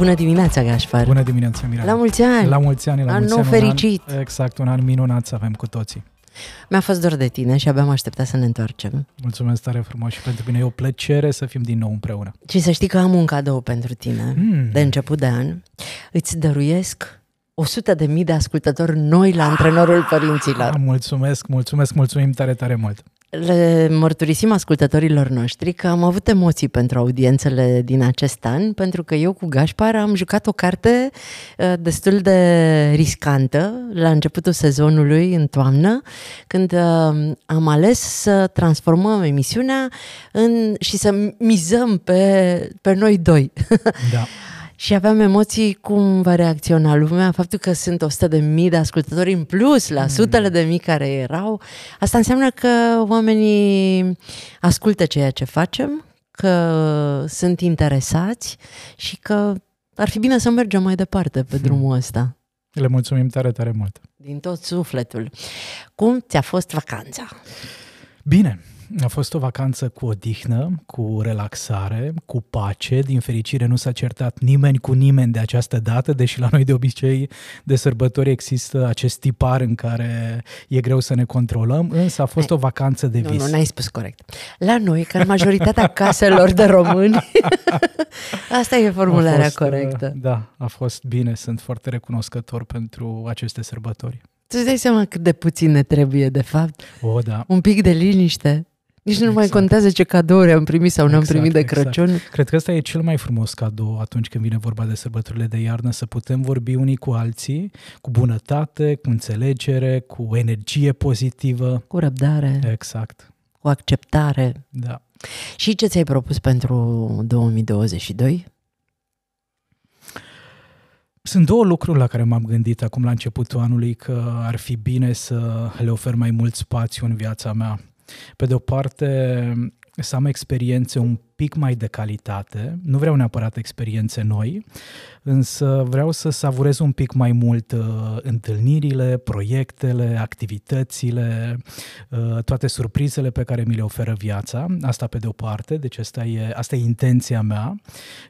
Bună dimineața, Gaspar! Bună dimineața, Mirela! La mulți ani! La mulți ani, la An mulți nou ani. fericit! Un an, exact, un an minunat să avem cu toții. Mi-a fost dor de tine și abia am așteptat să ne întoarcem. Mulțumesc tare frumos și pentru mine e o plăcere să fim din nou împreună. Și să știi că am un cadou pentru tine, Mm. de început de an. Îți dăruiesc 100 de mii de ascultători noi la Antrenorul Părinților. Ah, mulțumesc, mulțumesc, mulțumim tare, tare mult. Le mărturisim ascultătorilor noștri că am avut emoții pentru audiențele din acest an, pentru că eu cu Gașpar am jucat o carte uh, destul de riscantă la începutul sezonului, în toamnă, când uh, am ales să transformăm emisiunea în, și să mizăm pe, pe noi doi. Da. Și aveam emoții cum va reacționa lumea, faptul că sunt 100 de mii de ascultători în plus la sutele de mii care erau. Asta înseamnă că oamenii ascultă ceea ce facem, că sunt interesați și că ar fi bine să mergem mai departe pe drumul ăsta, Le mulțumim tare, tare mult. din tot sufletul. Cum ți-a fost vacanța? Bine, a fost o vacanță cu odihnă, cu relaxare, cu pace. Din fericire nu s-a certat nimeni cu nimeni de această dată, deși la noi de obicei de sărbători există acest tipar în care e greu să ne controlăm, însă a fost o vacanță de Nu, vis. nu, n-ai spus corect. La noi, ca în majoritatea caselor de români, asta e A formularea fost, uh, corectă. Da, a fost bine, sunt foarte recunoscător pentru aceste sărbători. Tu îți dai seama cât de puțin ne trebuie, de fapt? O, da. Un pic de liniște. Nici nu mai Exact. contează ce cadouri am primit sau nu am Exact, primit de exact. Crăciun. Cred că ăsta e cel mai frumos cadou atunci când vine vorba de sărbătorile de iarnă, să putem vorbi unii cu alții, cu bunătate, cu înțelegere, cu energie pozitivă. Cu răbdare, Exact, cu acceptare. da. Și ce ți-ai propus pentru 2022? Sunt două lucruri la care m-am gândit acum la începutul anului că ar fi bine să le ofer mai mult spațiu în viața mea. Pe de o parte, să am experiențe un pic mai de calitate. Nu vreau neapărat experiențe noi, însă vreau să savurez un pic mai mult uh, întâlnirile, proiectele, activitățile, uh, toate surprizele pe care mi le oferă viața. Asta pe de o parte, deci asta e, asta e intenția mea.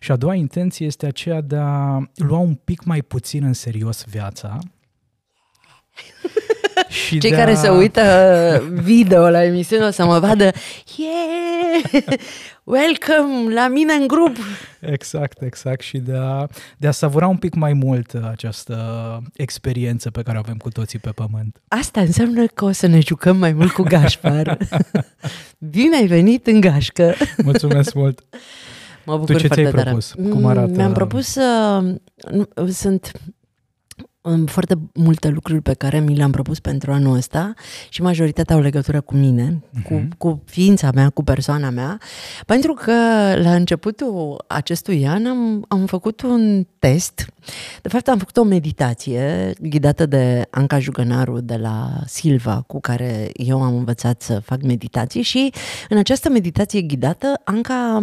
Și a doua intenție este aceea de a lua un pic mai puțin în serios viața. și Cei de care a... se uită video la emisiune o să mă vadă Yeah! Welcome la mine în grup! Exact, exact. Și de a, de a savura un pic mai mult această experiență pe care o avem cu toții pe pământ. Asta înseamnă că o să ne jucăm mai mult cu Gașpar. Bine ai venit în gașcă! Mulțumesc mult! Mă bucur ce foarte ți-ai tare. propus? Cum Mm, arată- Mi-am propus să... nu, Sunt um, foarte multe lucruri pe care mi le-am propus pentru anul ăsta și majoritatea au legătură cu mine, cu, Mhm. cu ființa mea, cu persoana mea, pentru că la începutul acestui an am, am făcut un test. De fapt, am făcut o meditație ghidată de Anca Jugănaru de la Silva, cu care eu am învățat să fac meditații și în această meditație ghidată, Anca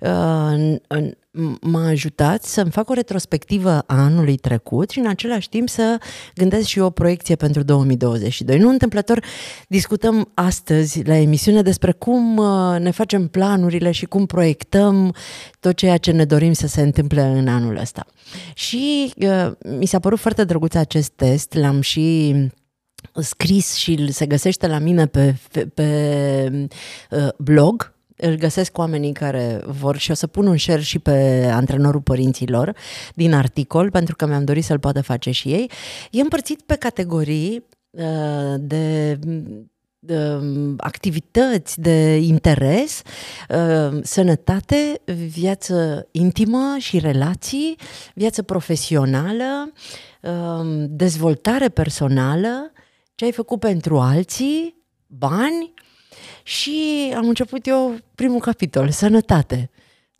uh, în- în- m-a ajutat să-mi fac o retrospectivă a anului trecut și în același timp să gândesc și eu o proiecție pentru 2022. Nu întâmplător discutăm astăzi la emisiune despre cum uh, ne facem planurile și cum proiectăm tot ceea ce ne dorim să se întâmple în anul ăsta. Și uh, mi s-a părut foarte drăguț acest test, l-am și scris și se găsește la mine pe, pe, pe uh, blog, îl găsesc oamenii care vor și o să pun un share și pe antrenorul părinților din articol, pentru că mi-am dorit să-l poată face și ei. E împărțit pe categorii uh, de de activități de interes, uh, sănătate, viață intimă și relații, viață profesională, uh, dezvoltare personală, ce ai făcut pentru alții, bani și am început eu primul capitol, sănătate.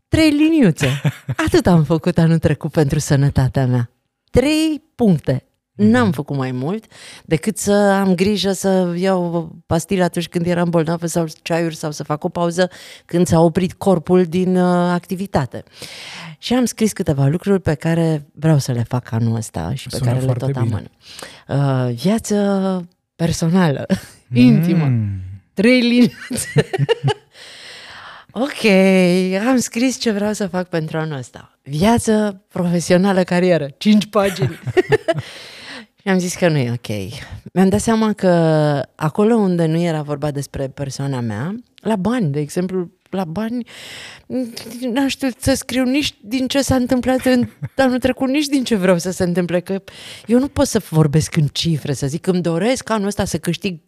Trei liniuțe. Atât am făcut anul trecut pentru sănătatea mea. Trei puncte. N-am făcut mai mult decât să am grijă să iau pastile atunci când eram bolnavă sau ceaiuri sau să fac o pauză când s-a oprit corpul din uh, activitate. Și am scris câteva lucruri pe care vreau să le fac anul ăsta și pe Sună care le foarte tot bine. amân. Uh, viață personală, intimă. Mm. Trei linii. ok, am scris ce vreau să fac pentru anul ăsta. Viață profesională, carieră. Cinci pagini. Și am zis că nu e ok. Mi-am dat seama că acolo unde nu era vorba despre persoana mea, la bani, de exemplu, la bani, n-am știut să scriu nici din ce s-a întâmplat în anul trecut, nici din ce vreau să se întâmple, că eu nu pot să vorbesc în cifre, să zic că îmi doresc anul ăsta să câștig.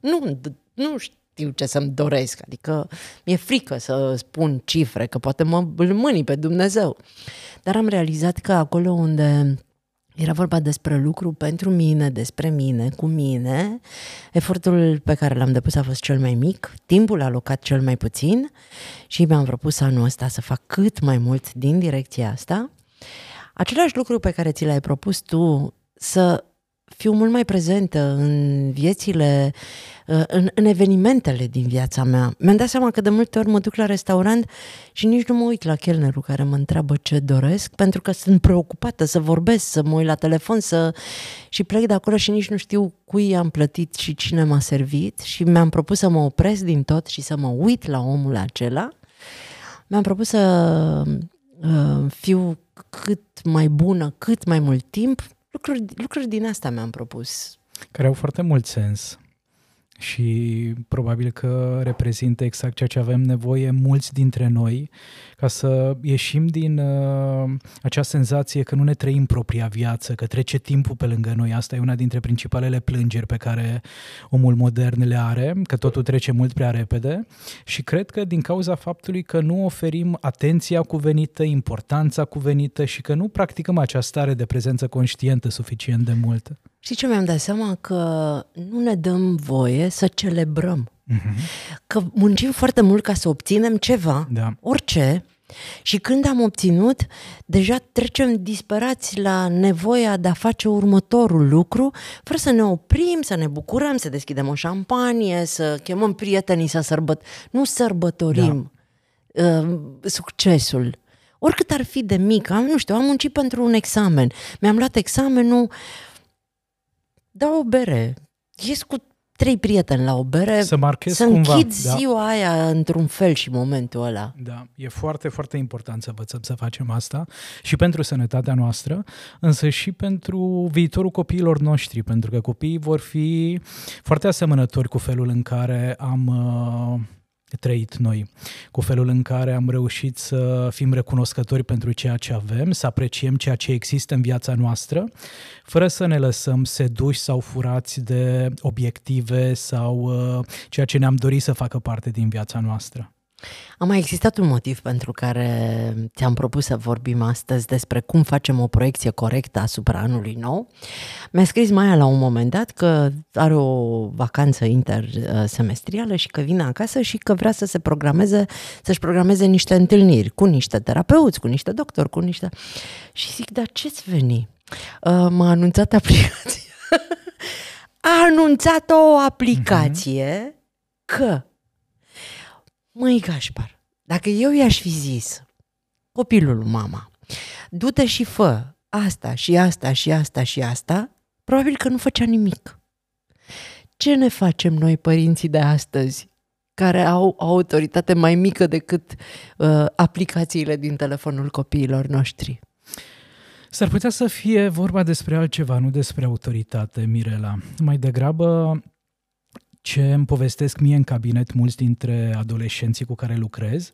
Nu, nu știu ce să-mi doresc, adică mi-e frică să spun cifre, că poate mă îl mâni pe Dumnezeu. Dar am realizat că acolo unde era vorba despre lucru pentru mine, despre mine, cu mine. Efortul pe care l-am depus a fost cel mai mic, timpul alocat cel mai puțin și mi-am propus anul ăsta să fac cât mai mult din direcția asta. Același lucru pe care ți l-ai propus tu, să fiu mult mai prezentă în viețile, în, în evenimentele din viața mea. Mi-am dat seama că de multe ori mă duc la restaurant și nici nu mă uit la chelnerul care mă întreabă ce doresc, pentru că sunt preocupată să vorbesc, să mă uit la telefon să... și plec de acolo și nici nu știu cui am plătit și cine m-a servit și mi-am propus să mă opresc din tot și să mă uit la omul acela. Mi-am propus să uh, fiu cât mai bună, cât mai mult timp, lucruri, lucruri din asta mi-am propus. Care au foarte mult sens și probabil că reprezintă exact ceea ce avem nevoie mulți dintre noi ca să ieșim din uh, acea senzație că nu ne trăim propria viață, că trece timpul pe lângă noi. Asta e una dintre principalele plângeri pe care omul modern le are, că totul trece mult prea repede și cred că din cauza faptului că nu oferim atenția cuvenită, importanța cuvenită și că nu practicăm această stare de prezență conștientă suficient de multă. Știi ce mi-am dat seama? Că nu ne dăm voie să celebrăm. Mhm. Că muncim foarte mult ca să obținem ceva, Da. orice, și când am obținut, deja trecem disperați la nevoia de a face următorul lucru, fără să ne oprim, să ne bucurăm, să deschidem o șampanie, să chemăm prietenii să sărbăt... Nu sărbătorim da. uh, succesul. Oricât ar fi de mic, am, nu știu, am muncit pentru un examen, mi-am luat examenul, dau o bere, ies cu trei prieteni la o bere, Să marchezi să cumva, închid da. ziua aia într-un fel și momentul ăla. Da, e foarte, foarte important să învățăm să facem asta și pentru sănătatea noastră, însă și pentru viitorul copiilor noștri, pentru că copiii vor fi foarte asemănători cu felul în care am uh, trăit noi, cu felul în care am reușit să fim recunoscători pentru ceea ce avem, să apreciem ceea ce există în viața noastră, fără să ne lăsăm seduși sau furați de obiective sau uh, ceea ce ne-am dorit să facă parte din viața noastră. A mai existat un motiv pentru care ți-am propus să vorbim astăzi despre cum facem o proiecție corectă asupra anului nou. Mi-a scris Maia la un moment dat că are o vacanță intersemestrială și că vine acasă și că vrea să se programeze, să-și programeze niște întâlniri cu niște terapeuți, cu niște doctori, cu niște... Și zic, dar ce-ți veni? Uh, m-a anunțat aplicația. A anunțat o aplicație că Măi, Gașpar, dacă eu i-aș fi zis copilul lui mama, du-te și fă asta și asta și asta și asta, probabil că nu făcea nimic. Ce ne facem noi, părinții de astăzi, care au o autoritate mai mică decât uh, aplicațiile din telefonul copiilor noștri? S-ar putea să fie vorba despre altceva, nu despre autoritate, Mirela. Mai degrabă ce îmi povestesc mie în cabinet mulți dintre adolescenții cu care lucrez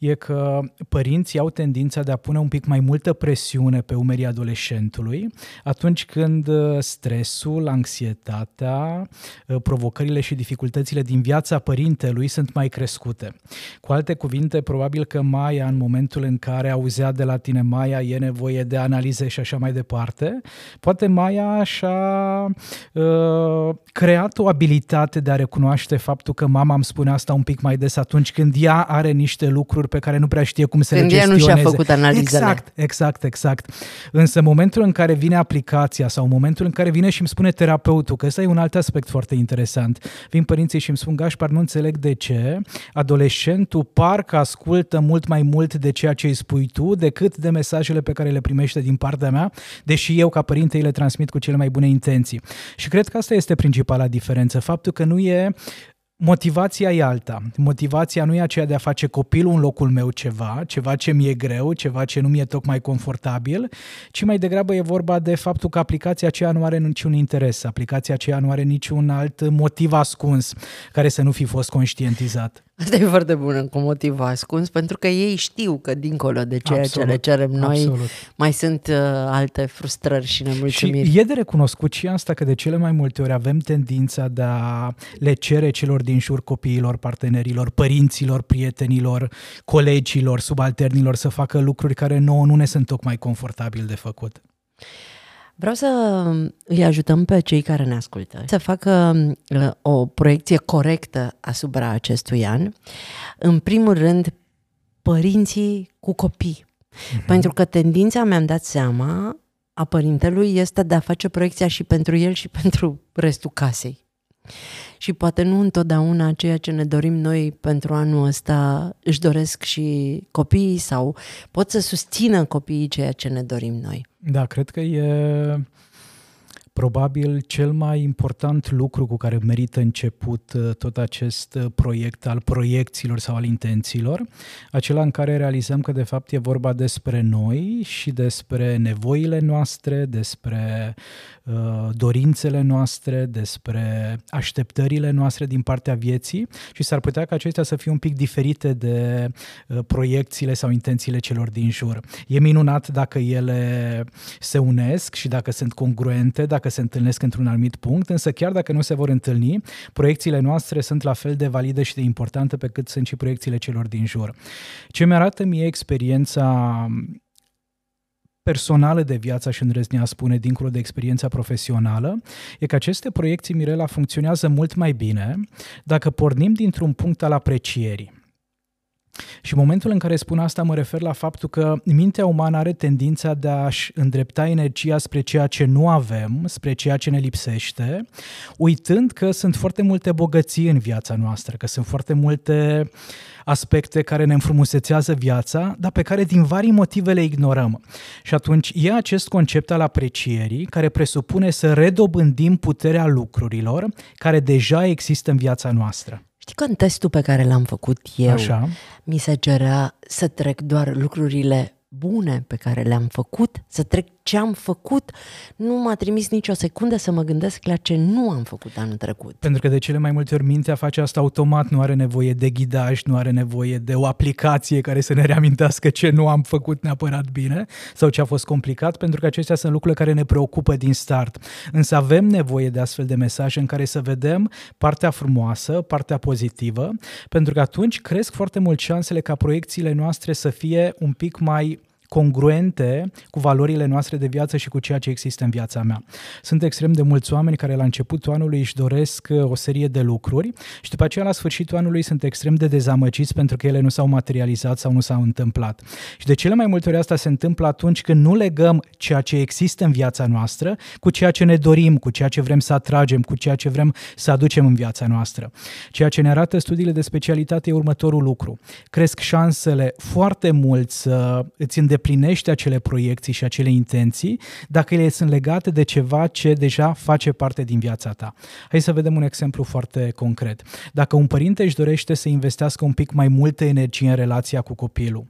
e că părinții au tendința de a pune un pic mai multă presiune pe umerii adolescentului atunci când uh, stresul, anxietatea, uh, provocările și dificultățile din viața părintelui sunt mai crescute. Cu alte cuvinte, probabil că Maia, în momentul în care auzea de la tine Maia, e nevoie de analize și așa mai departe, poate Maia și-a uh, creat o abilitate libertate de a recunoaște faptul că mama îmi spune asta un pic mai des atunci când ea are niște lucruri pe care nu prea știe cum să când le gestioneze. Când ea nu și-a făcut analizele. Exact, exact, exact. Însă în momentul în care vine aplicația sau în momentul în care vine și îmi spune terapeutul, că ăsta e un alt aspect foarte interesant, vin părinții și îmi spun, Gașpar, nu înțeleg de ce adolescentul parcă ascultă mult mai mult de ceea ce îi spui tu decât de mesajele pe care le primește din partea mea, deși eu ca părinte îi le transmit cu cele mai bune intenții. Și cred că asta este principala diferență, faptul că nu e Motivația e alta. Motivația nu e aceea de a face copilul în locul meu ceva, ceva ce mi-e greu, ceva ce nu mi-e tocmai confortabil, ci mai degrabă e vorba de faptul că aplicația aceea nu are niciun interes, aplicația aceea nu are niciun alt motiv ascuns care să nu fi fost conștientizat. Asta e foarte bună cu motiv ascuns, pentru că ei știu că dincolo de ceea absolut, ce le cerem noi, absolut. mai sunt uh, alte frustrări și nemulțumiri. Și e de recunoscut și asta că de cele mai multe ori avem tendința de a le cere celor din jur copiilor, partenerilor, părinților, prietenilor, colegilor, subalternilor să facă lucruri care nouă nu ne sunt tocmai confortabil de făcut. Vreau să îi ajutăm pe cei care ne ascultă să facă uh, o proiecție corectă asupra acestui an. În primul rând, părinții cu copii. Uh-huh. Pentru că tendința, mi-am dat seama, a părintelui este de a face proiecția și pentru el și pentru restul casei. Și poate nu întotdeauna ceea ce ne dorim noi pentru anul ăsta își doresc și copiii sau pot să susțină copiii ceea ce ne dorim noi. Da, cred că e probabil cel mai important lucru cu care merită început uh, tot acest uh, proiect al proiecțiilor sau al intențiilor, acela în care realizăm că de fapt e vorba despre noi și despre nevoile noastre, despre uh, dorințele noastre, despre așteptările noastre din partea vieții și s-ar putea ca acestea să fie un pic diferite de uh, proiecțiile sau intențiile celor din jur. E minunat dacă ele se unesc și dacă sunt congruente, dacă se întâlnesc într-un anumit punct, însă chiar dacă nu se vor întâlni, proiecțiile noastre sunt la fel de valide și de importante pe cât sunt și proiecțiile celor din jur. Ce mi-arată mie experiența personală de viață și îndrăznea spune, dincolo de experiența profesională, e că aceste proiecții Mirela funcționează mult mai bine dacă pornim dintr-un punct al aprecierii. Și în momentul în care spun asta mă refer la faptul că mintea umană are tendința de a-și îndrepta energia spre ceea ce nu avem, spre ceea ce ne lipsește, uitând că sunt foarte multe bogății în viața noastră, că sunt foarte multe aspecte care ne înfrumusețează viața, dar pe care din vari motive le ignorăm. Și atunci e acest concept al aprecierii care presupune să redobândim puterea lucrurilor care deja există în viața noastră. Știi că în testul pe care l-am făcut eu, Așa. mi se cerea să trec doar lucrurile bune pe care le-am făcut, să trec ce am făcut, nu m-a trimis nicio secundă să mă gândesc la ce nu am făcut anul trecut. Pentru că de cele mai multe ori mintea face asta automat, nu are nevoie de ghidaj, nu are nevoie de o aplicație care să ne reamintească ce nu am făcut neapărat bine sau ce a fost complicat, pentru că acestea sunt lucrurile care ne preocupă din start. Însă avem nevoie de astfel de mesaje în care să vedem partea frumoasă, partea pozitivă, pentru că atunci cresc foarte mult șansele ca proiecțiile noastre să fie un pic mai congruente cu valorile noastre de viață și cu ceea ce există în viața mea. Sunt extrem de mulți oameni care la începutul anului își doresc uh, o serie de lucruri și după aceea la sfârșitul anului sunt extrem de dezamăgiți pentru că ele nu s-au materializat sau nu s-au întâmplat. Și de cele mai multe ori asta se întâmplă atunci când nu legăm ceea ce există în viața noastră cu ceea ce ne dorim, cu ceea ce vrem să atragem, cu ceea ce vrem să aducem în viața noastră. Ceea ce ne arată studiile de specialitate e următorul lucru. Cresc șansele foarte mult să îți îndeplinești îndeplinește acele proiecții și acele intenții dacă ele sunt legate de ceva ce deja face parte din viața ta. Hai să vedem un exemplu foarte concret. Dacă un părinte își dorește să investească un pic mai multă energie în relația cu copilul,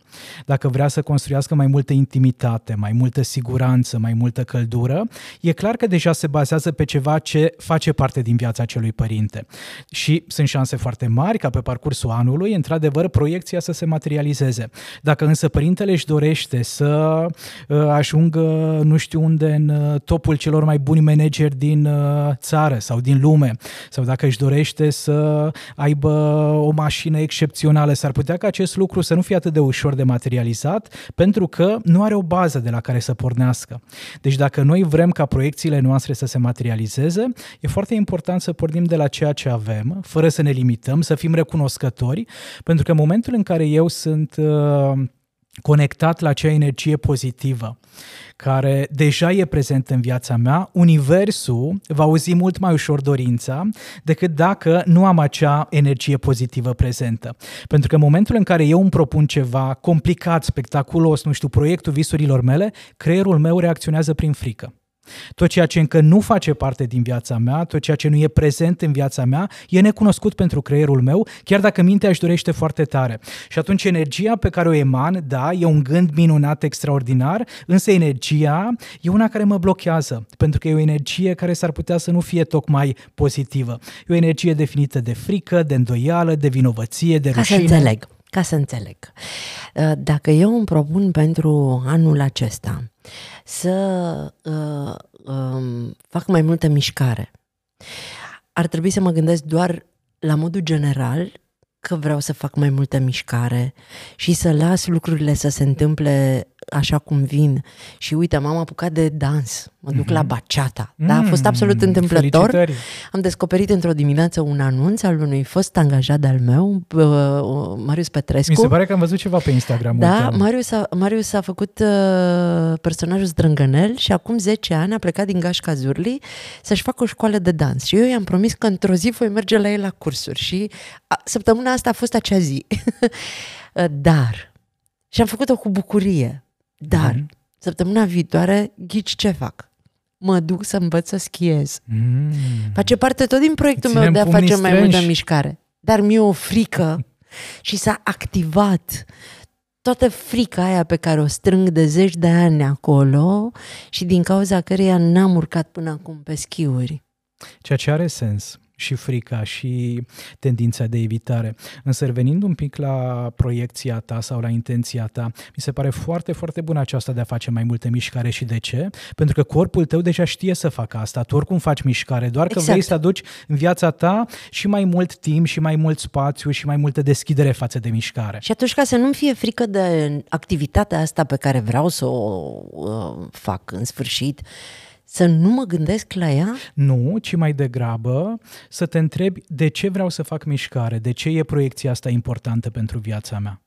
dacă vrea să construiască mai multă intimitate, mai multă siguranță, mai multă căldură, e clar că deja se bazează pe ceva ce face parte din viața acelui părinte. Și sunt șanse foarte mari ca pe parcursul anului, într-adevăr, proiecția să se materializeze. Dacă însă părintele își dorește dorește să uh, ajungă nu știu unde în uh, topul celor mai buni manageri din uh, țară sau din lume, sau dacă își dorește să aibă o mașină excepțională, s-ar putea ca acest lucru să nu fie atât de ușor de materializat, pentru că nu are o bază de la care să pornească. Deci dacă noi vrem ca proiecțiile noastre să se materializeze, e foarte important să pornim de la ceea ce avem, fără să ne limităm, să fim recunoscători, pentru că în momentul în care eu sunt uh, conectat la acea energie pozitivă care deja e prezent în viața mea, universul va auzi mult mai ușor dorința decât dacă nu am acea energie pozitivă prezentă. Pentru că în momentul în care eu îmi propun ceva complicat, spectaculos, nu știu, proiectul visurilor mele, creierul meu reacționează prin frică. Tot ceea ce încă nu face parte din viața mea, tot ceea ce nu e prezent în viața mea, e necunoscut pentru creierul meu, chiar dacă mintea își dorește foarte tare. Și atunci energia pe care o eman, da, e un gând minunat, extraordinar, însă energia e una care mă blochează, pentru că e o energie care s-ar putea să nu fie tocmai pozitivă. E o energie definită de frică, de îndoială, de vinovăție, de rușine. Ca să înțeleg ca să înțeleg. Uh, dacă eu îmi propun pentru anul acesta să uh, uh, fac mai multă mișcare, ar trebui să mă gândesc doar la modul general că vreau să fac mai multă mișcare și să las lucrurile să se întâmple așa cum vin. Și uite, m-am apucat de dans, mă duc mm-hmm. la bachata. Mm, da, a fost absolut întâmplător. Felicitări. Am descoperit într-o dimineață un anunț al unui fost angajat al meu, Marius Petrescu. Mi se pare că am văzut ceva pe Instagram. Da, Marius a, Marius a făcut uh, personajul Zdrângănel și acum 10 ani a plecat din Gașca Zurli să-și facă o școală de dans. Și eu i-am promis că într-o zi voi merge la el la cursuri. Și a, săptămâna asta a fost acea zi. Dar, și am făcut-o cu bucurie. Dar, mm-hmm. săptămâna viitoare, ghici ce fac? Mă duc să învăț să schiez. Mm. Face parte tot din proiectul Ținem meu de a face strânși. mai multă mișcare. Dar mi-e o frică și s-a activat toată frica aia pe care o strâng de zeci de ani acolo și din cauza căreia n-am urcat până acum pe schiuri. Ceea ce are sens și frica și tendința de evitare. Însă revenind un pic la proiecția ta sau la intenția ta, mi se pare foarte, foarte bună aceasta de a face mai multe mișcare și de ce? Pentru că corpul tău deja știe să facă asta. Tu oricum faci mișcare, doar că exact. vrei să aduci în viața ta și mai mult timp și mai mult spațiu și mai multă deschidere față de mișcare. Și atunci ca să nu fie frică de activitatea asta pe care vreau să o uh, fac în sfârșit, să nu mă gândesc la ea? Nu, ci mai degrabă să te întrebi de ce vreau să fac mișcare, de ce e proiecția asta importantă pentru viața mea.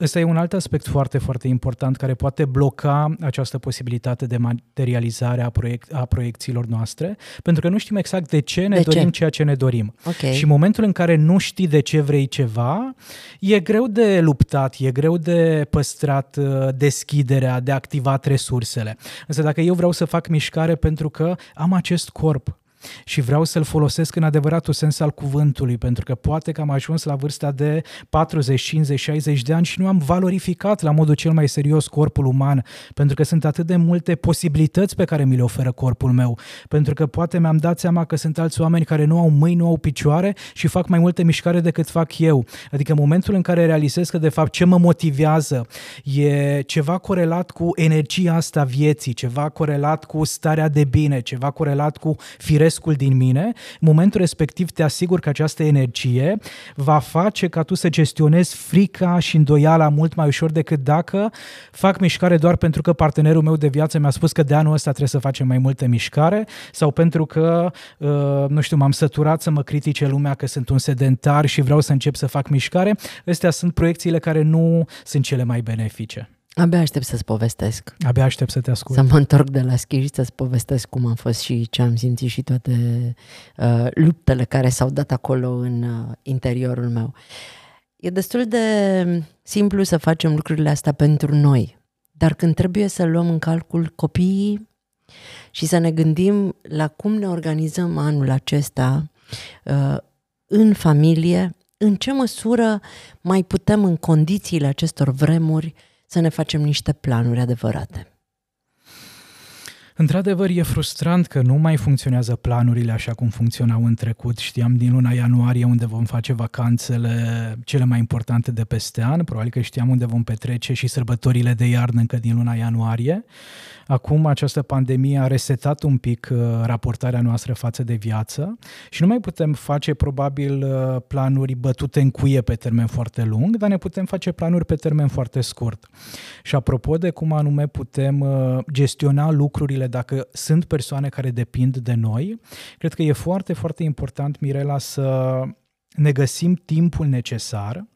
Ăsta e un alt aspect foarte, foarte important care poate bloca această posibilitate de materializare a, proiect, a proiecțiilor noastre, pentru că nu știm exact de ce ne de dorim ce? ceea ce ne dorim. Okay. Și în momentul în care nu știi de ce vrei ceva, e greu de luptat, e greu de păstrat uh, deschiderea, de activat resursele. Însă dacă eu vreau să fac mișcare pentru că am acest corp, și vreau să-l folosesc în adevăratul sens al cuvântului, pentru că poate că am ajuns la vârsta de 40, 50, 60 de ani și nu am valorificat la modul cel mai serios corpul uman, pentru că sunt atât de multe posibilități pe care mi le oferă corpul meu, pentru că poate mi-am dat seama că sunt alți oameni care nu au mâini, nu au picioare și fac mai multe mișcare decât fac eu. Adică în momentul în care realizez că de fapt ce mă motivează e ceva corelat cu energia asta vieții, ceva corelat cu starea de bine, ceva corelat cu fire firescul din mine, în momentul respectiv te asigur că această energie va face ca tu să gestionezi frica și îndoiala mult mai ușor decât dacă fac mișcare doar pentru că partenerul meu de viață mi-a spus că de anul ăsta trebuie să facem mai multă mișcare sau pentru că, uh, nu știu, m-am săturat să mă critique lumea că sunt un sedentar și vreau să încep să fac mișcare. Astea sunt proiecțiile care nu sunt cele mai benefice. Abia aștept să-ți povestesc. Abia aștept să te ascult. Să mă întorc de la schi și să-ți povestesc cum am fost și ce am simțit și toate uh, luptele care s-au dat acolo în uh, interiorul meu. E destul de simplu să facem lucrurile astea pentru noi, dar când trebuie să luăm în calcul copiii și să ne gândim la cum ne organizăm anul acesta uh, în familie, în ce măsură mai putem în condițiile acestor vremuri să ne facem niște planuri adevărate. Într-adevăr, e frustrant că nu mai funcționează planurile așa cum funcționau în trecut. Știam din luna ianuarie unde vom face vacanțele cele mai importante de peste an, probabil că știam unde vom petrece și sărbătorile de iarnă încă din luna ianuarie. Acum această pandemie a resetat un pic uh, raportarea noastră față de viață și nu mai putem face probabil uh, planuri bătute în cuie pe termen foarte lung, dar ne putem face planuri pe termen foarte scurt. Și apropo de cum anume putem uh, gestiona lucrurile dacă sunt persoane care depind de noi, cred că e foarte, foarte important, Mirela, să ne găsim timpul necesar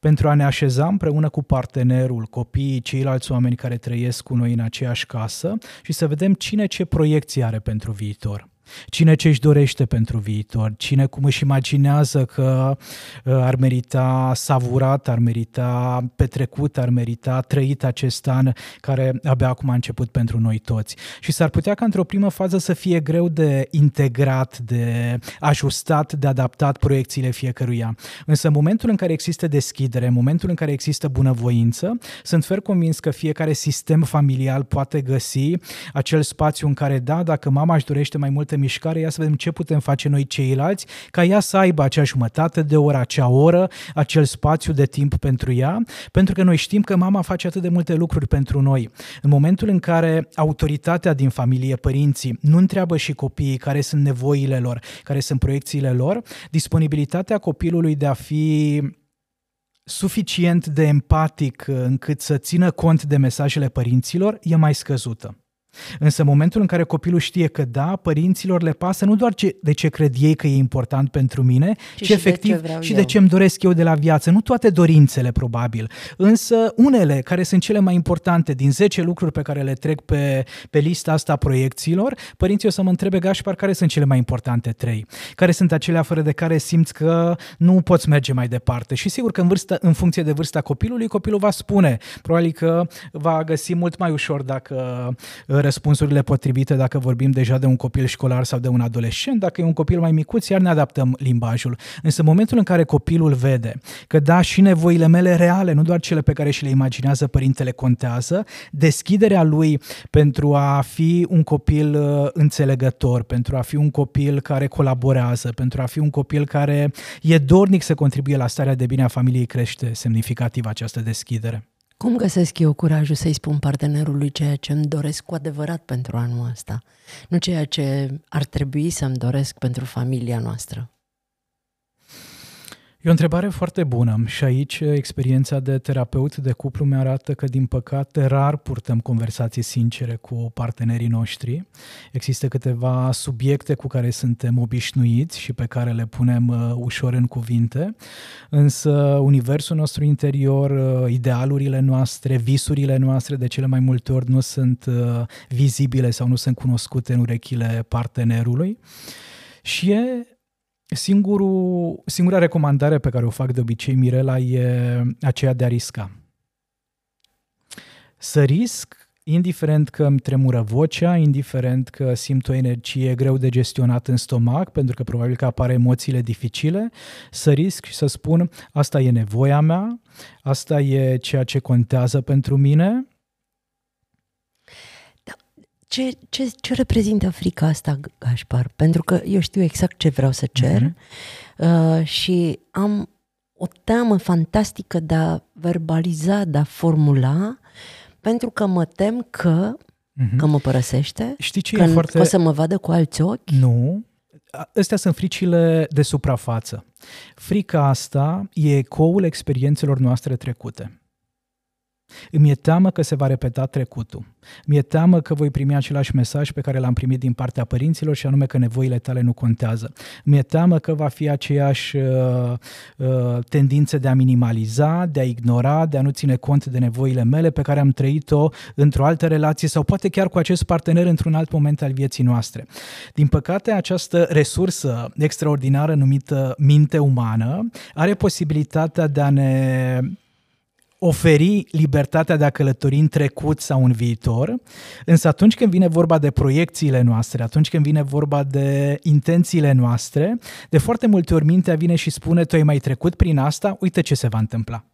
pentru a ne așeza împreună cu partenerul, copiii, ceilalți oameni care trăiesc cu noi în aceeași casă și să vedem cine ce proiecții are pentru viitor. Cine ce își dorește pentru viitor, cine cum își imaginează că uh, ar merita savurat, ar merita petrecut, ar merita trăit acest an care abia acum a început pentru noi toți. Și s-ar putea ca într-o primă fază să fie greu de integrat, de ajustat, de adaptat proiecțiile fiecăruia. Însă în momentul în care există deschidere, în momentul în care există bunăvoință, sunt fer convins că fiecare sistem familial poate găsi acel spațiu în care, da, dacă mama își dorește mai multe mișcare, ia să vedem ce putem face noi ceilalți, ca ea să aibă acea jumătate de oră, acea oră, acel spațiu de timp pentru ea, pentru că noi știm că mama face atât de multe lucruri pentru noi. În momentul în care autoritatea din familie, părinții, nu întreabă și copiii care sunt nevoile lor, care sunt proiecțiile lor, disponibilitatea copilului de a fi suficient de empatic încât să țină cont de mesajele părinților e mai scăzută. Însă în momentul în care copilul știe că da, părinților le pasă nu doar ce, de ce cred ei că e important pentru mine, ci, ci efectiv de și eu. de ce îmi doresc eu de la viață. Nu toate dorințele, probabil, însă unele care sunt cele mai importante din 10 lucruri pe care le trec pe, pe lista asta a proiecțiilor, părinții o să mă întrebe, Gașpar, care sunt cele mai importante trei? Care sunt acelea fără de care simți că nu poți merge mai departe? Și sigur că în, vârstă, în funcție de vârsta copilului, copilul va spune, probabil că va găsi mult mai ușor dacă răspunsurile potrivite dacă vorbim deja de un copil școlar sau de un adolescent. Dacă e un copil mai micuț, iar ne adaptăm limbajul. Însă în momentul în care copilul vede că da, și nevoile mele reale, nu doar cele pe care și le imaginează părintele contează, deschiderea lui pentru a fi un copil uh, înțelegător, pentru a fi un copil care colaborează, pentru a fi un copil care e dornic să contribuie la starea de bine a familiei, crește semnificativ această deschidere. Cum găsesc eu curajul să-i spun partenerului ceea ce îmi doresc cu adevărat pentru anul ăsta? Nu ceea ce ar trebui să-mi doresc pentru familia noastră. E o întrebare foarte bună și aici experiența de terapeut de cuplu mi arată că, din păcate, rar purtăm conversații sincere cu partenerii noștri. Există câteva subiecte cu care suntem obișnuiți și pe care le punem uh, ușor în cuvinte, însă universul nostru interior, uh, idealurile noastre, visurile noastre, de cele mai multe ori nu sunt uh, vizibile sau nu sunt cunoscute în urechile partenerului. Și e Singurul, singura recomandare pe care o fac de obicei, Mirela, e aceea de a risca. Să risc, indiferent că îmi tremură vocea, indiferent că simt o energie greu de gestionat în stomac, pentru că probabil că apar emoțiile dificile, să risc și să spun asta e nevoia mea, asta e ceea ce contează pentru mine ce, ce, ce reprezintă frica asta, Gașpar? Pentru că eu știu exact ce vreau să cer uh-huh. uh, și am o teamă fantastică de a verbaliza, de a formula, pentru că mă tem că, uh-huh. că mă părăsește, Știi ce că, e foarte... că o să mă vadă cu alți ochi. Nu, Astea sunt fricile de suprafață. Frica asta e ecoul experiențelor noastre trecute. Îmi e teamă că se va repeta trecutul. Mi-e teamă că voi primi același mesaj pe care l-am primit din partea părinților și anume că nevoile tale nu contează. Mi-e teamă că va fi aceeași uh, uh, tendință de a minimaliza, de a ignora, de a nu ține cont de nevoile mele pe care am trăit-o într-o altă relație sau poate chiar cu acest partener într-un alt moment al vieții noastre. Din păcate, această resursă extraordinară numită minte umană are posibilitatea de a ne oferi libertatea de a călători în trecut sau în viitor, însă atunci când vine vorba de proiecțiile noastre, atunci când vine vorba de intențiile noastre, de foarte multe ori mintea vine și spune, tu ai mai trecut prin asta, uite ce se va întâmpla.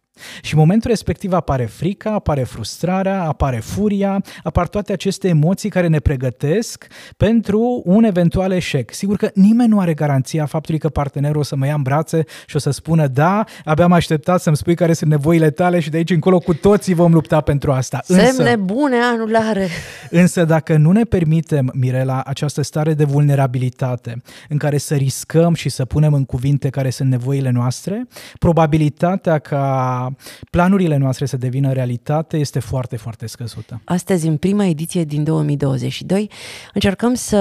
Și în momentul respectiv apare frica, apare frustrarea, apare furia, apar toate aceste emoții care ne pregătesc pentru un eventual eșec. Sigur că nimeni nu are garanția faptului că partenerul o să mă ia în brațe și o să spună da, abia am așteptat să-mi spui care sunt nevoile tale și de aici încolo cu toții vom lupta pentru asta. Semne bune anulare! Însă dacă nu ne permitem, Mirela, această stare de vulnerabilitate în care să riscăm și să punem în cuvinte care sunt nevoile noastre, probabilitatea ca planurile noastre să devină realitate este foarte, foarte scăzută. Astăzi, în prima ediție din 2022, încercăm să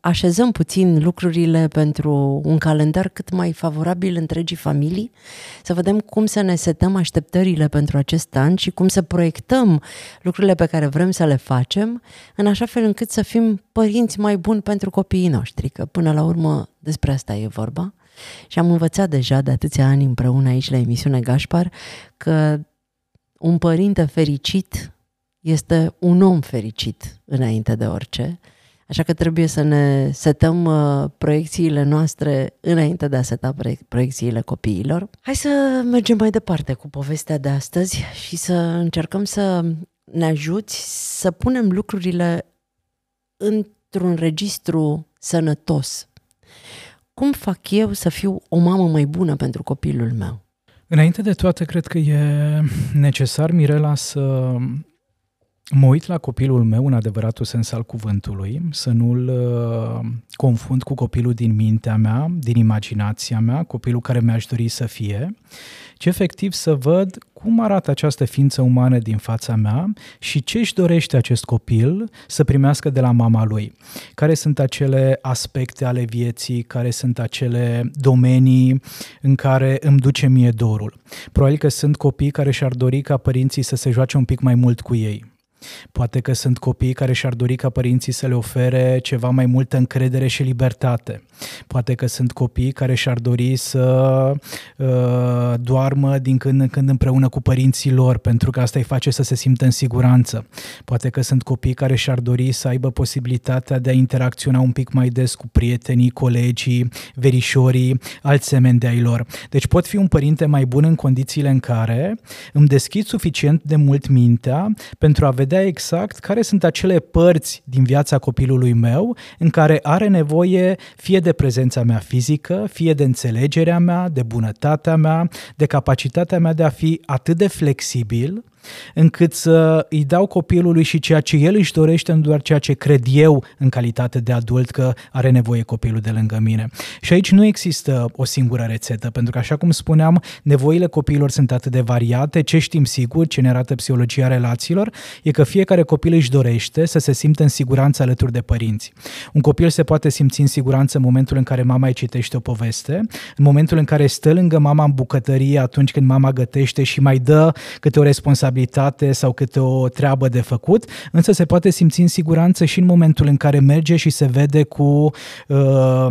așezăm puțin lucrurile pentru un calendar cât mai favorabil întregii familii, să vedem cum să ne setăm așteptările pentru acest an și cum să proiectăm lucrurile pe care vrem să le facem, în așa fel încât să fim părinți mai buni pentru copiii noștri, că până la urmă despre asta e vorba. Și am învățat deja de atâția ani împreună aici la emisiune Gașpar că un părinte fericit este un om fericit înainte de orice. Așa că trebuie să ne setăm uh, proiecțiile noastre înainte de a seta proiecțiile copiilor. Hai să mergem mai departe cu povestea de astăzi și să încercăm să ne ajuți să punem lucrurile într-un registru sănătos cum fac eu să fiu o mamă mai bună pentru copilul meu? Înainte de toate, cred că e necesar, Mirela, să mă uit la copilul meu în adevăratul sens al cuvântului, să nu-l uh, confund cu copilul din mintea mea, din imaginația mea, copilul care mi-aș dori să fie, ci efectiv să văd cum arată această ființă umană din fața mea și ce își dorește acest copil să primească de la mama lui. Care sunt acele aspecte ale vieții, care sunt acele domenii în care îmi duce mie dorul. Probabil că sunt copii care și-ar dori ca părinții să se joace un pic mai mult cu ei Poate că sunt copii care și-ar dori ca părinții să le ofere ceva mai multă încredere și libertate. Poate că sunt copii care și-ar dori să uh, doarmă din când în când împreună cu părinții lor, pentru că asta îi face să se simtă în siguranță. Poate că sunt copii care și-ar dori să aibă posibilitatea de a interacționa un pic mai des cu prietenii, colegii, verișorii, alți semeni de ai lor. Deci pot fi un părinte mai bun în condițiile în care îmi deschid suficient de mult mintea pentru a vedea vedea exact care sunt acele părți din viața copilului meu în care are nevoie fie de prezența mea fizică, fie de înțelegerea mea, de bunătatea mea, de capacitatea mea de a fi atât de flexibil încât să îi dau copilului și ceea ce el își dorește, nu doar ceea ce cred eu în calitate de adult că are nevoie copilul de lângă mine. Și aici nu există o singură rețetă, pentru că, așa cum spuneam, nevoile copiilor sunt atât de variate. Ce știm sigur, ce ne arată psihologia relațiilor, e că fiecare copil își dorește să se simtă în siguranță alături de părinți. Un copil se poate simți în siguranță în momentul în care mama îi citește o poveste, în momentul în care stă lângă mama în bucătărie atunci când mama gătește și mai dă câte o responsabilitate responsabilitate sau câte o treabă de făcut, însă se poate simți în siguranță și în momentul în care merge și se vede cu uh,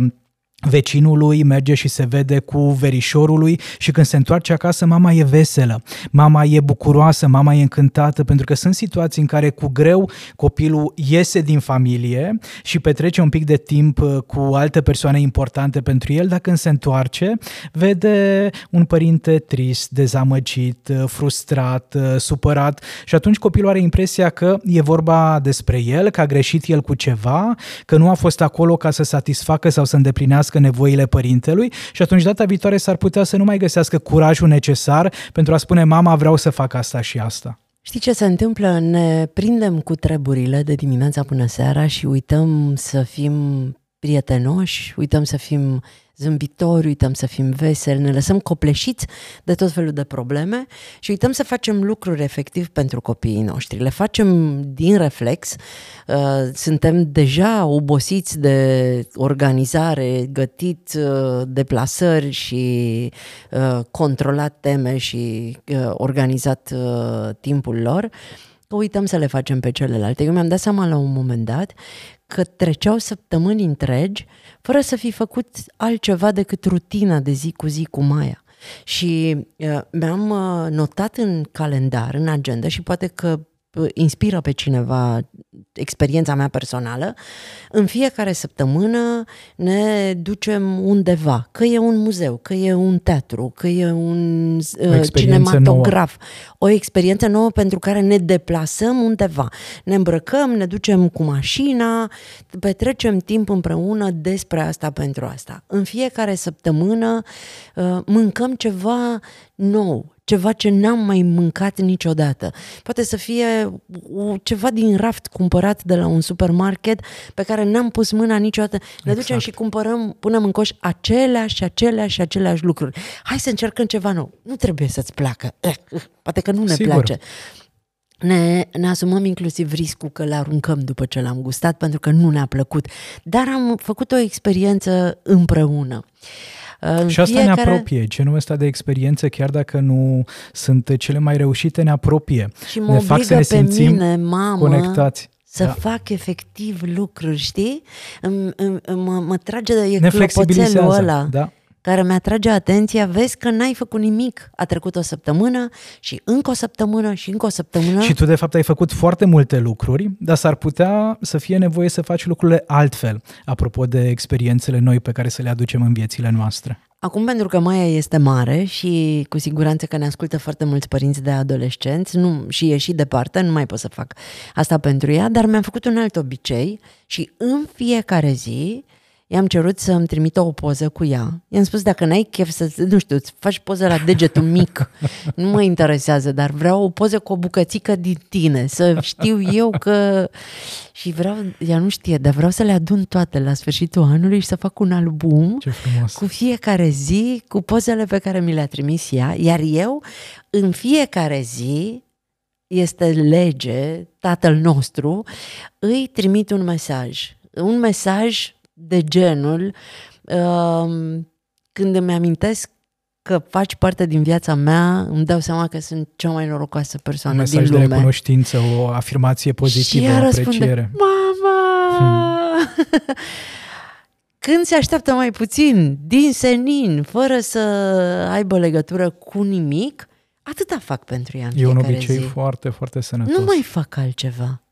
vecinului, merge și se vede cu verișorului și când se întoarce acasă, mama e veselă, mama e bucuroasă, mama e încântată, pentru că sunt situații în care cu greu copilul iese din familie și petrece un pic de timp uh, cu alte persoane importante pentru el, dacă când se întoarce, vede un părinte trist, dezamăgit, uh, frustrat, uh, supărat și atunci copilul are impresia că e vorba despre el, că a greșit el cu ceva, că nu a fost acolo ca să satisfacă sau să îndeplinească îndeplinească nevoile părintelui și atunci data viitoare s-ar putea să nu mai găsească curajul necesar pentru a spune mama vreau să fac asta și asta. Știi ce se întâmplă? Ne prindem cu treburile de dimineața până seara și uităm să fim prietenoși, uităm să fim zâmbitori, uităm să fim veseli, ne lăsăm copleșiți de tot felul de probleme și uităm să facem lucruri efectiv pentru copiii noștri. Le facem din reflex, uh, suntem deja obosiți de organizare, gătit uh, deplasări și uh, controlat teme și organizat timpul lor, că uităm să le facem pe celelalte. Eu mi-am dat seama la un moment dat că treceau săptămâni întregi fără să fi făcut altceva decât rutina de zi cu zi cu Maia. Și uh, mi-am uh, notat în calendar, în agenda și poate că inspiră pe cineva experiența mea personală, în fiecare săptămână ne ducem undeva, că e un muzeu, că e un teatru, că e un uh, cinematograf, nouă. o experiență nouă pentru care ne deplasăm undeva. Ne îmbrăcăm, ne ducem cu mașina, petrecem timp împreună despre asta pentru asta. În fiecare săptămână uh, mâncăm ceva nou, ceva ce n-am mai mâncat niciodată. Poate să fie ceva din raft cumpărat de la un supermarket pe care n-am pus mâna niciodată. Ne exact. ducem și cumpărăm, punem în coș aceleași și aceleași și aceleași lucruri. Hai să încercăm ceva nou. Nu trebuie să-ți placă. Eh, eh, poate că nu ne Sigur. place. Ne, ne asumăm inclusiv riscul că le aruncăm după ce l-am gustat pentru că nu ne-a plăcut. Dar am făcut o experiență împreună. Uh, și asta fiecare... ne apropie. Genul ăsta de experiențe, chiar dacă nu sunt cele mai reușite, ne apropie. Și mă ne fac să ne simțim mine, mamă, conectați să da. fac efectiv lucruri, știi? Mă, mă trage de e clopoțelul ăla. Da care mi-atrage atenția, vezi că n-ai făcut nimic. A trecut o săptămână și încă o săptămână și încă o săptămână. Și tu, de fapt, ai făcut foarte multe lucruri, dar s-ar putea să fie nevoie să faci lucrurile altfel, apropo de experiențele noi pe care să le aducem în viețile noastre. Acum, pentru că Maia este mare și cu siguranță că ne ascultă foarte mulți părinți de adolescenți nu, și e și departe, nu mai pot să fac asta pentru ea, dar mi-am făcut un alt obicei și în fiecare zi i-am cerut să îmi trimită o poză cu ea. I-am spus, dacă n-ai chef să, nu știu, îți faci poză la degetul mic, nu mă interesează, dar vreau o poză cu o bucățică din tine, să știu eu că... Și vreau, ea nu știe, dar vreau să le adun toate la sfârșitul anului și să fac un album Ce frumos. cu fiecare zi, cu pozele pe care mi le-a trimis ea, iar eu, în fiecare zi, este lege, tatăl nostru, îi trimit un mesaj. Un mesaj de genul uh, când îmi amintesc că faci parte din viața mea, îmi dau seama că sunt cea mai norocoasă persoană din lume. Un mesaj de recunoștință, o afirmație pozitivă, și o apreciere. Mama! Hmm. Când se așteaptă mai puțin, din senin, fără să aibă legătură cu nimic, atâta fac pentru ea E un obicei zi. foarte, foarte sănătos. Nu mai fac altceva.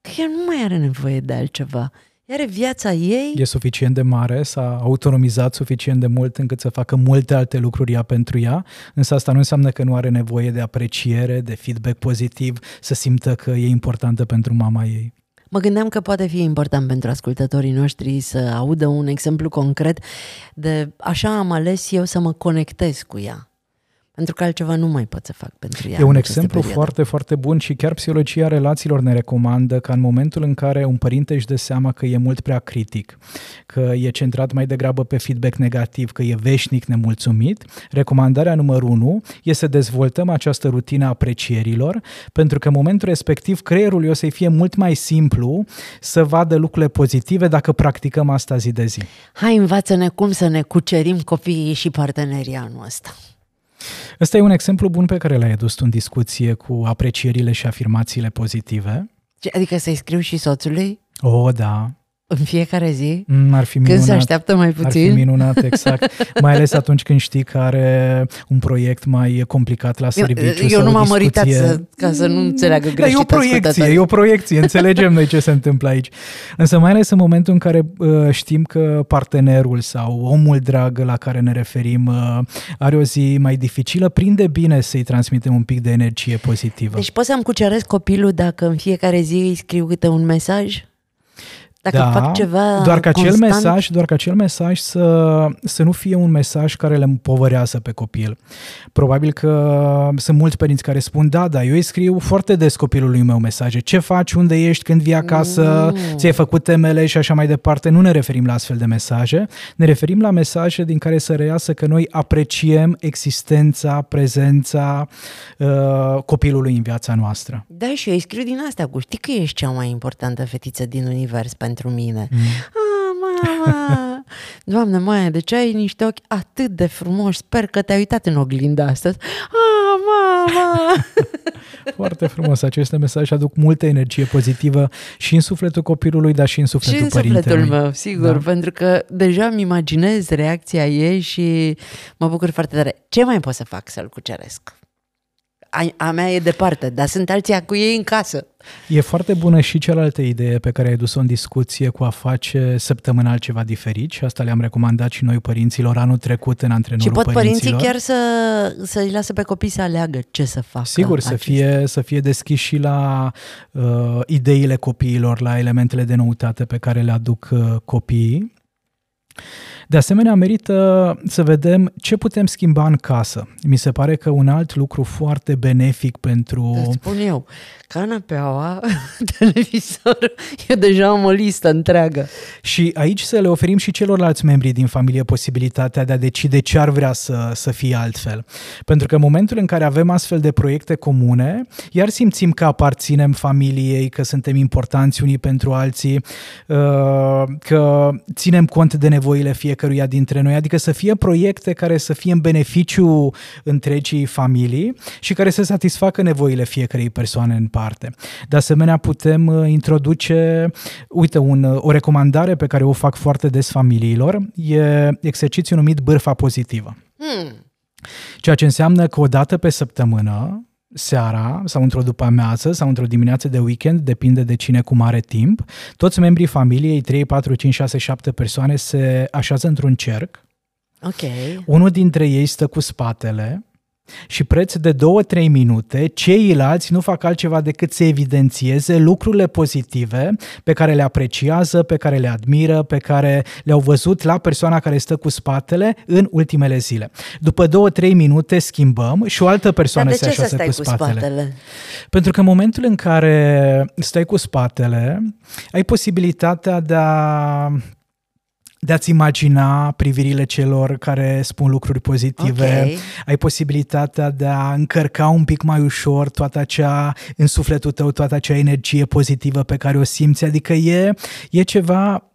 Că ea nu mai are nevoie de altceva. Are viața ei. E suficient de mare, s-a autonomizat suficient de mult încât să facă multe alte lucruri ea pentru ea, însă asta nu înseamnă că nu are nevoie de apreciere, de feedback pozitiv, să simtă că e importantă pentru mama ei. Mă gândeam că poate fi important pentru ascultătorii noștri să audă un exemplu concret de așa am ales eu să mă conectez cu ea. Pentru că altceva nu mai pot să fac pentru ea. E un exemplu perioadă. foarte, foarte bun și chiar psihologia relațiilor ne recomandă că în momentul în care un părinte își dă seama că e mult prea critic, că e centrat mai degrabă pe feedback negativ, că e veșnic nemulțumit, recomandarea numărul 1 e să dezvoltăm această rutină a aprecierilor, pentru că în momentul respectiv creierul o să-i fie mult mai simplu să vadă lucrurile pozitive dacă practicăm asta zi de zi. Hai, învață-ne cum să ne cucerim copiii și partenerii anul ăsta. Ăsta e un exemplu bun pe care l-ai adus tu în discuție cu aprecierile și afirmațiile pozitive. Adică să-i scriu și soțului? O, oh, da. În fiecare zi? Mm, ar fi minunat. Când se așteaptă mai puțin? Ar fi minunat, exact. mai ales atunci când știi că are un proiect mai complicat la serviciu Eu, eu nu m-am măritat să, ca să nu înțeleagă greșit E o proiecție, e o proiecție, înțelegem noi ce se întâmplă aici. Însă mai ales în momentul în care uh, știm că partenerul sau omul drag la care ne referim uh, are o zi mai dificilă, prinde bine să-i transmitem un pic de energie pozitivă. Deci pot să-mi cuceresc copilul dacă în fiecare zi îi scriu câte un mesaj? Dacă da, fac ceva doar că acel constant... mesaj, doar că acel mesaj să, să nu fie un mesaj care le împovărează pe copil. Probabil că sunt mulți părinți care spun, da, da, eu îi scriu foarte des copilului meu mesaje. Ce faci, unde ești, când vii acasă, mm. ți-ai făcut temele și așa mai departe. Nu ne referim la astfel de mesaje. Ne referim la mesaje din care să reiasă că noi apreciem existența, prezența uh, copilului în viața noastră. Da, și eu îi scriu din astea cu știi că ești cea mai importantă fetiță din univers pentru mine. Mm. Ah, mama! Doamne, Maia, de ce ai niște ochi atât de frumoși? Sper că te-ai uitat în oglinda astăzi. Ah, mama! Foarte frumos. Aceste mesaje aduc multă energie pozitivă și în sufletul copilului, dar și în sufletul și în părintelui. sufletul meu, sigur, da. pentru că deja îmi imaginez reacția ei și mă bucur foarte tare. Ce mai pot să fac să-l cuceresc? A, a mea e departe, dar sunt alții cu ei în casă. E foarte bună și cealaltă idee pe care ai dus-o în discuție cu a face săptămânal ceva diferit și asta le-am recomandat și noi părinților anul trecut în antrenorul Și pot părinților. părinții chiar să, să-i lasă pe copii să aleagă ce să facă. Sigur, să fie, să fie deschiși și la uh, ideile copiilor, la elementele de noutate pe care le aduc uh, copiii. De asemenea, merită să vedem ce putem schimba în casă. Mi se pare că un alt lucru foarte benefic pentru... Îți spun eu, canapeaua, televizor, eu deja am o listă întreagă. Și aici să le oferim și celorlalți membri din familie posibilitatea de a decide ce ar vrea să, să fie altfel. Pentru că în momentul în care avem astfel de proiecte comune, iar simțim că aparținem familiei, că suntem importanți unii pentru alții, uh, că ținem cont de nevoile fiecăruia dintre noi, adică să fie proiecte care să fie în beneficiu întregii familii și care să satisfacă nevoile fiecărei persoane în parte. De asemenea, putem uh, introduce, uite, un, uh, o recomandare pe care o fac foarte des familiilor, e exercițiul numit bârfa pozitivă. Hmm. Ceea ce înseamnă că o dată pe săptămână, seara sau într-o după amiază sau într-o dimineață de weekend, depinde de cine cu mare timp, toți membrii familiei, 3, 4, 5, 6, 7 persoane, se așează într-un cerc. Ok. Unul dintre ei stă cu spatele și preț de 2-3 minute, ceilalți nu fac altceva decât să evidențieze lucrurile pozitive pe care le apreciază, pe care le admiră, pe care le-au văzut la persoana care stă cu spatele în ultimele zile. După 2-3 minute schimbăm și o altă persoană se așează cu, cu spatele. spatele. Pentru că în momentul în care stai cu spatele, ai posibilitatea de a de a-ți imagina privirile celor care spun lucruri pozitive, okay. ai posibilitatea de a încărca un pic mai ușor toată acea, în sufletul tău, toată acea energie pozitivă pe care o simți, adică e, e ceva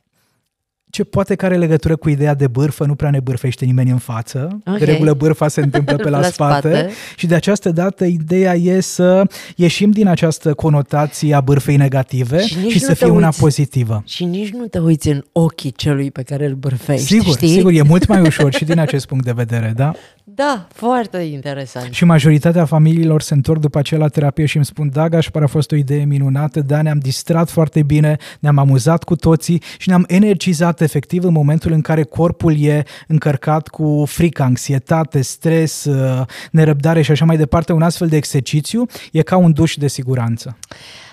ce poate care legătură cu ideea de bârfă, nu prea ne bârfește nimeni în față. Okay. De regulă bârfa se întâmplă pe la, la spate, spate și de această dată ideea e să ieșim din această conotație a bârfei negative și, și să fie una uiți, pozitivă. Și nici nu te uiți în ochii celui pe care îl bârfești, Sigur, știi? sigur, e mult mai ușor și din acest punct de vedere, da? Da, foarte interesant. Și majoritatea familiilor se întorc după aceea la terapie și îmi spun, da, Gașpar, a fost o idee minunată, da, ne-am distrat foarte bine, ne-am amuzat cu toții și ne-am energizat efectiv în momentul în care corpul e încărcat cu frică, anxietate, stres, uh, nerăbdare și așa mai departe. Un astfel de exercițiu e ca un duș de siguranță.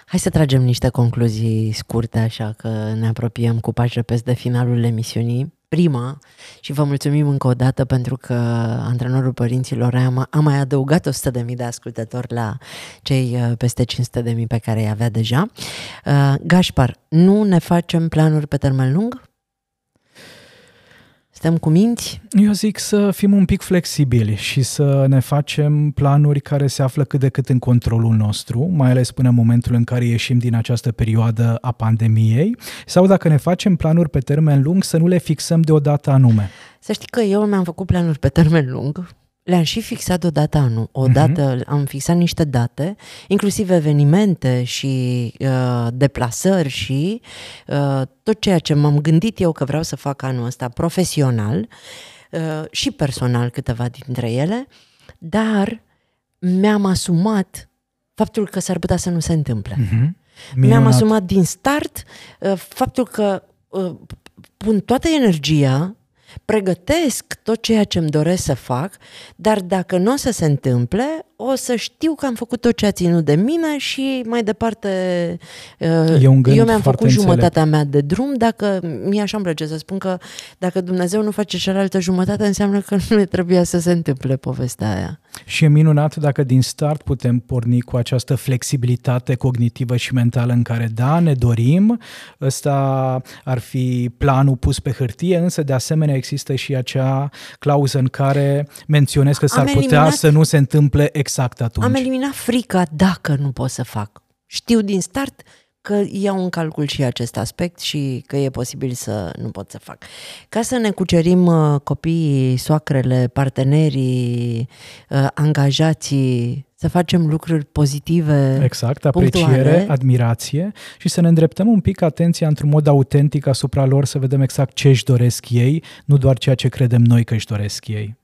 Hai să tragem niște concluzii scurte, așa că ne apropiem cu pași repezi de finalul emisiunii prima și vă mulțumim încă o dată pentru că antrenorul părinților a, a mai adăugat 100.000 de ascultători la cei uh, peste 500.000 pe care îi avea deja. Uh, Gașpar, nu ne facem planuri pe termen lung? Stăm cu minți? Eu zic să fim un pic flexibili și să ne facem planuri care se află cât de cât în controlul nostru, mai ales până în momentul în care ieșim din această perioadă a pandemiei, sau dacă ne facem planuri pe termen lung, să nu le fixăm de o dată anume. Să știi că eu mi-am făcut planuri pe termen lung, le-am și fixat odată anul. Odată uh-huh. am fixat niște date, inclusiv evenimente și uh, deplasări și uh, tot ceea ce m-am gândit eu că vreau să fac anul ăsta profesional uh, și personal câteva dintre ele, dar mi-am asumat faptul că s-ar putea să nu se întâmple. Uh-huh. Mi-am asumat din start uh, faptul că uh, pun toată energia pregătesc tot ceea ce îmi doresc să fac, dar dacă nu o să se întâmple, o să știu că am făcut tot ce a ținut de mine și mai departe e un gând eu mi-am făcut înțelept. jumătatea mea de drum, dacă mie așa îmi place să spun că dacă Dumnezeu nu face cealaltă jumătate, înseamnă că nu ne trebuia să se întâmple povestea aia. Și e minunat dacă din start putem porni cu această flexibilitate cognitivă și mentală în care, da, ne dorim, ăsta ar fi planul pus pe hârtie, însă de asemenea există și acea clauză în care menționez că s-ar am putea eliminat, să nu se întâmple exact atunci. Am eliminat frica dacă nu pot să fac. Știu din start că iau în calcul și acest aspect și că e posibil să nu pot să fac. Ca să ne cucerim uh, copiii, soacrele, partenerii, uh, angajații, să facem lucruri pozitive. Exact, apreciere, punctuale. admirație și să ne îndreptăm un pic atenția într-un mod autentic asupra lor, să vedem exact ce își doresc ei, nu doar ceea ce credem noi că își doresc ei.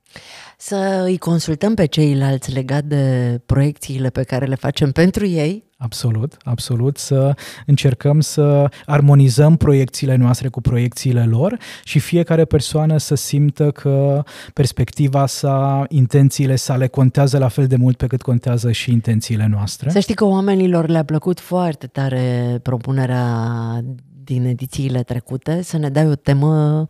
Să îi consultăm pe ceilalți legat de proiecțiile pe care le facem pentru ei. Absolut, absolut, să încercăm să armonizăm proiecțiile noastre cu proiecțiile lor și fiecare persoană să simtă că perspectiva sa, intențiile sale contează la fel de mult pe cât contează și intențiile noastre. Să știi că oamenilor le-a plăcut foarte tare propunerea din edițiile trecute, să ne dai o temă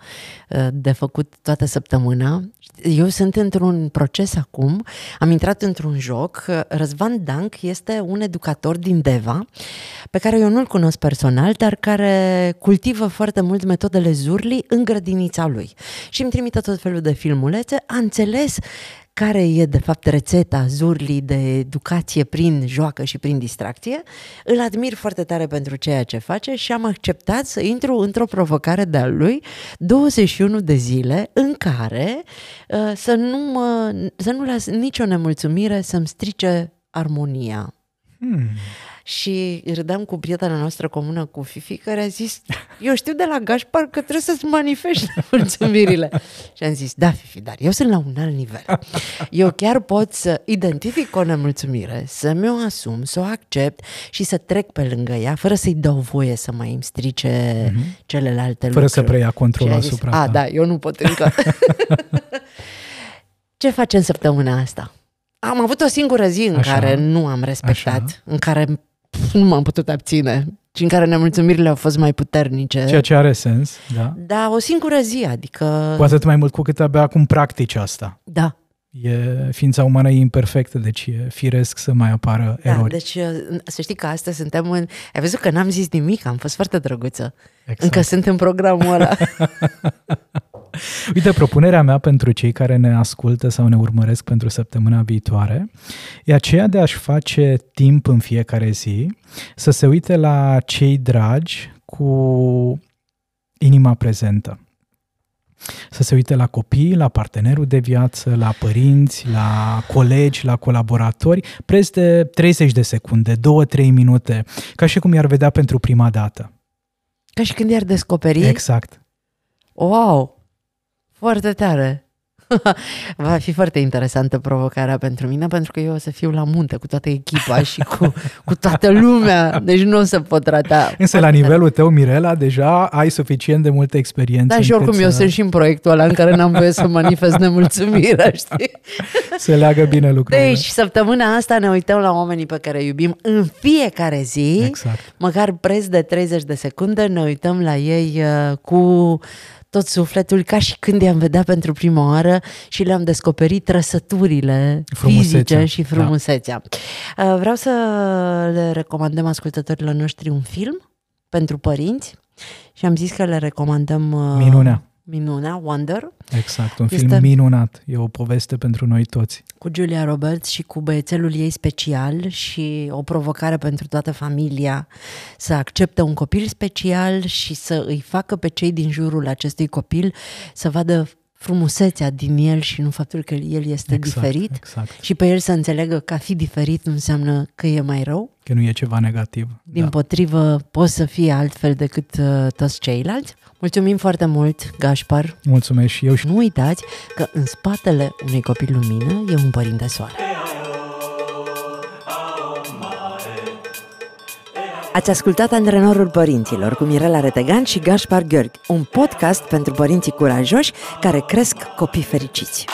uh, de făcut toată săptămâna. Eu sunt într-un proces acum, am intrat într-un joc. Răzvan Dank este un educator din Deva, pe care eu nu-l cunosc personal, dar care cultivă foarte mult metodele Zurli în grădinița lui. Și îmi trimite tot felul de filmulețe. A înțeles care e de fapt rețeta Zurli de educație prin joacă și prin distracție. Îl admir foarte tare pentru ceea ce face și am acceptat să intru într-o provocare de-a lui 21 de zile în care uh, să, nu mă, să nu las nicio nemulțumire să-mi strice armonia. Hmm și râdeam cu prietena noastră comună, cu Fifi, care a zis, eu știu de la Gașpar că trebuie să-ți manifesti mulțumirile. și am zis, da, Fifi, dar eu sunt la un alt nivel. Eu chiar pot să identific o nemulțumire, să mi-o asum, să o accept și să trec pe lângă ea, fără să-i dau voie să mai îmi strice mm-hmm. celelalte fără lucruri. să preia controlul asupra ta. A, da, eu nu pot încă. Ce facem săptămâna asta? Am avut o singură zi în Așa. care nu am respectat, Așa. în care nu m-am putut abține și în care nemulțumirile au fost mai puternice. Ceea ce are sens, da. Da, o singură zi, adică... Cu atât mai mult cu cât abia acum practici asta. Da. E, ființa umană e imperfectă, deci e firesc să mai apară da, erori. deci să știi că astăzi suntem în... Ai văzut că n-am zis nimic, am fost foarte drăguță. Exact. Încă sunt în programul ăla. Uite, propunerea mea pentru cei care ne ascultă sau ne urmăresc pentru săptămâna viitoare e aceea de a-și face timp în fiecare zi să se uite la cei dragi cu inima prezentă. Să se uite la copii, la partenerul de viață, la părinți, la colegi, la colaboratori, preț de 30 de secunde, 2-3 minute, ca și cum i-ar vedea pentru prima dată. Ca și când i-ar descoperi? Exact. Wow! Foarte tare. Va fi foarte interesantă provocarea pentru mine, pentru că eu o să fiu la munte cu toată echipa și cu, cu toată lumea, deci nu o să pot trata. Însă la nivelul tău, Mirela, deja ai suficient de multă experiență. Da, și oricum să... eu sunt și în proiectul ăla în care n-am voie să manifest nemulțumirea, știi? Se leagă bine lucrurile. Deci, săptămâna asta ne uităm la oamenii pe care îi iubim în fiecare zi, exact. măcar preț de 30 de secunde, ne uităm la ei uh, cu tot sufletul, ca și când i-am vedea pentru prima oară și le-am descoperit trăsăturile fizice și da. frumusețea. Da. Vreau să le recomandăm ascultătorilor noștri un film pentru părinți și am zis că le recomandăm... Uh, Minunea. Minunea, Wonder. Exact, un este film minunat. E o poveste pentru noi toți. Cu Julia Roberts și cu băiețelul ei special și o provocare pentru toată familia să accepte un copil special și să îi facă pe cei din jurul acestui copil să vadă frumusețea din el și nu faptul că el este exact, diferit exact. și pe el să înțeleagă că a fi diferit nu înseamnă că e mai rău. Că nu e ceva negativ. Din da. potrivă, poți să fie altfel decât uh, toți ceilalți. Mulțumim foarte mult, Gașpar. Mulțumesc și eu. Nu uitați că în spatele unui copil lumină e un părinte soare. Ați ascultat Antrenorul Părinților cu Mirela Retegan și Gașpar Gheorghi, un podcast pentru părinții curajoși care cresc copii fericiți.